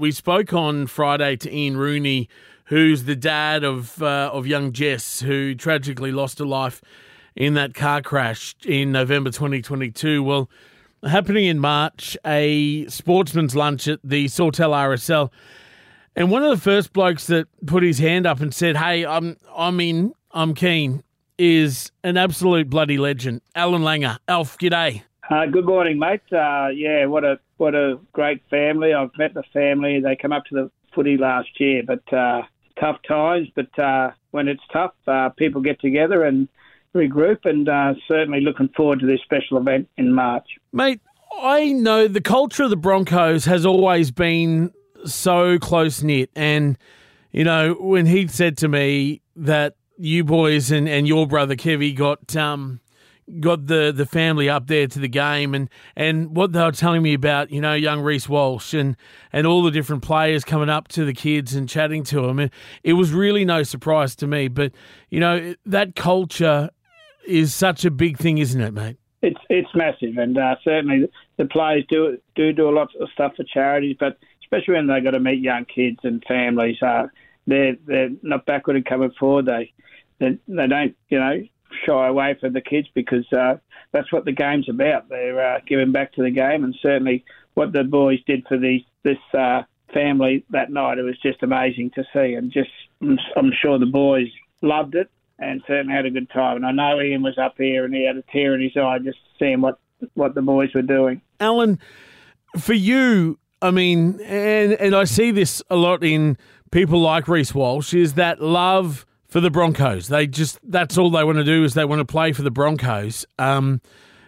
We spoke on Friday to Ian Rooney, who's the dad of uh, of young Jess, who tragically lost her life in that car crash in November 2022. Well, happening in March, a sportsman's lunch at the Sawtell RSL. And one of the first blokes that put his hand up and said, Hey, I'm I'm in, I'm keen, is an absolute bloody legend. Allan Langer. Alf, g'day. Uh, good morning, mate. Uh, yeah, what a what a great family. I've met the family. They come up to the footy last year, but uh, tough times. But uh, when it's tough, uh, people get together and regroup, and uh, certainly looking forward to this special event in March. Mate, I know the culture of the Broncos has always been so close knit. And, you know, when he said to me that you boys and, and your brother Kevy got um, got the, the family up there to the game and, and what they were telling me about, you know, young Reece Walsh and, and all the different players coming up to the kids and chatting to them. It, was really no surprise to me. But, you know, that culture is such a big thing, isn't it, mate? It's it's massive, and uh, certainly the players do do do a lot of stuff for charities, but especially when they got to meet young kids and families, uh, they're they're not backward in coming forward. They they, they don't you know shy away from the kids because uh, that's what the game's about. They're uh, giving back to the game, and certainly what the boys did for these this uh, family that night, it was just amazing to see, and just I'm sure the boys loved it and certainly had a good time. And I know Ian was up here and he had a tear in his eye just seeing what, what the boys were doing. Allan, for you, I mean, and, and I see this a lot in people like Reece Walsh, is that love for the Broncos. They just, that's all they want to do is they want to play for the Broncos. Um,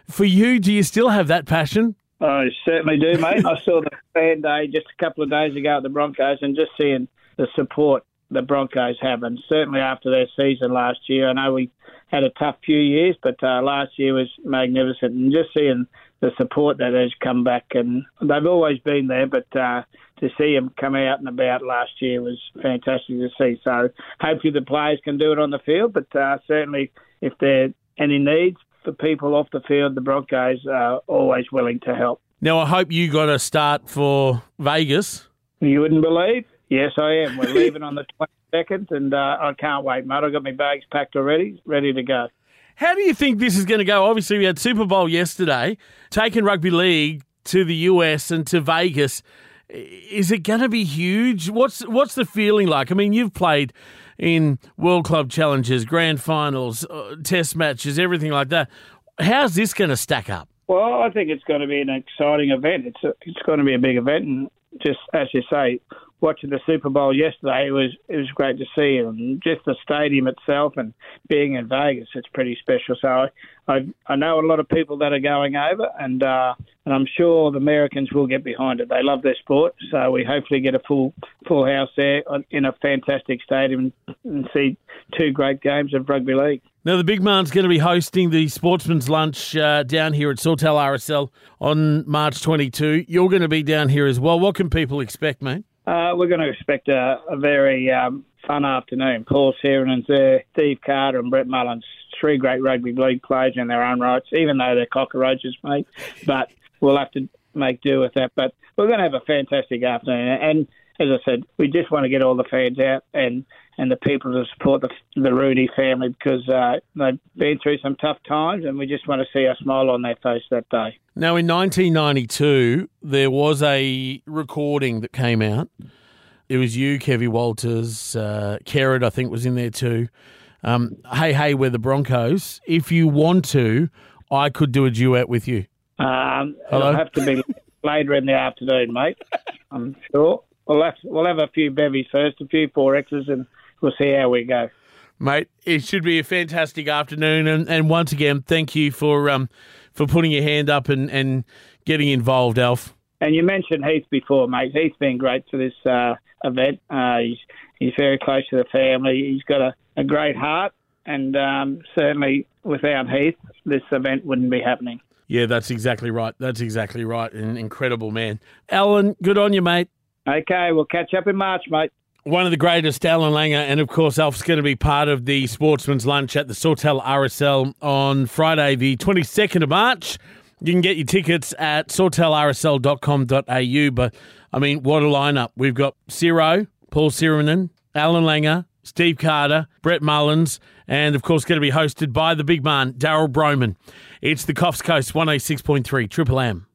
for you, do you still have that passion? I certainly do, mate. I saw the fan day just a couple of days ago at the Broncos and just seeing the support the Broncos have, and certainly after their season last year. I know we had a tough few years, but uh, last year was magnificent, and just seeing the support that has come back, and they've always been there, but uh, to see them come out and about last year was fantastic to see. So hopefully the players can do it on the field, but uh, certainly if there are any needs for people off the field, the Broncos are always willing to help. Now I hope you got a start for Vegas. You wouldn't believe. Yes, I am. We're leaving on the 22nd, and uh, I can't wait, mate. I've got my bags packed already, ready to go. How do you think this is going to go? Obviously, we had Super Bowl yesterday, taking rugby league to the US and to Vegas. Is it going to be huge? What's what's the feeling like? I mean, you've played in World Club Challenges, Grand Finals, uh, Test matches, everything like that. How's this going to stack up? Well, I think it's going to be an exciting event. It's a, it's going to be a big event, and just as you say, watching the Super Bowl yesterday, it was it was great to see, and just the stadium itself, and being in Vegas, it's pretty special. So I I, I know a lot of people that are going over, and uh, and I'm sure the Americans will get behind it. They love their sport, so we hopefully get a full full house there in a fantastic stadium and see two great games of rugby league. Now, the big man's going to be hosting the Sportsman's Lunch uh, down here at Sawtell RSL on March 22. You're going to be down here as well. What can people expect, mate? Uh, we're going to expect a, a very um, fun afternoon. Paul Sironen's there, Steve Carter and Brett Mullins, three great rugby league players in their own rights, even though they're cockroaches, mate. But we'll have to make do with that. But we're going to have a fantastic afternoon. And as I said, we just want to get all the fans out and and the people to support the the Rooney family because uh, they've been through some tough times, and we just want to see a smile on their face that day. Now, in 1992, there was a recording that came out. It was you, Kevy Walters, uh, Kerrod, I think, was in there too. Um, hey, hey, we're the Broncos. If you want to, I could do a duet with you. Um, it'll have to be later in the afternoon, mate. I'm sure. We'll have, we'll have a few bevies first, a few 4Xs, and we'll see how we go. Mate, it should be a fantastic afternoon. And, and once again, thank you for um, for putting your hand up and, and getting involved, Alf. And you mentioned Heath before, mate. Heath's been great for this uh, event. Uh, he's, he's very close to the family. He's got a, a great heart. And um, certainly without Heath, this event wouldn't be happening. Yeah, that's exactly right. That's exactly right. An incredible man. Allan, good on you, mate. Okay, we'll catch up in March, mate. One of the greatest, Allan Langer, and of course, Alf's going to be part of the Sportsman's Lunch at the Sawtell RSL on Friday, the 22nd of March. You can get your tickets at sawtellrsl.com.au, but I mean, what a lineup. We've got Ciro, Paul Sironen, Allan Langer, Steve Carter, Brett Mullins, and of course, going to be hosted by the big man, Darryl Brohman. It's the Coffs Coast 106.3 Triple M.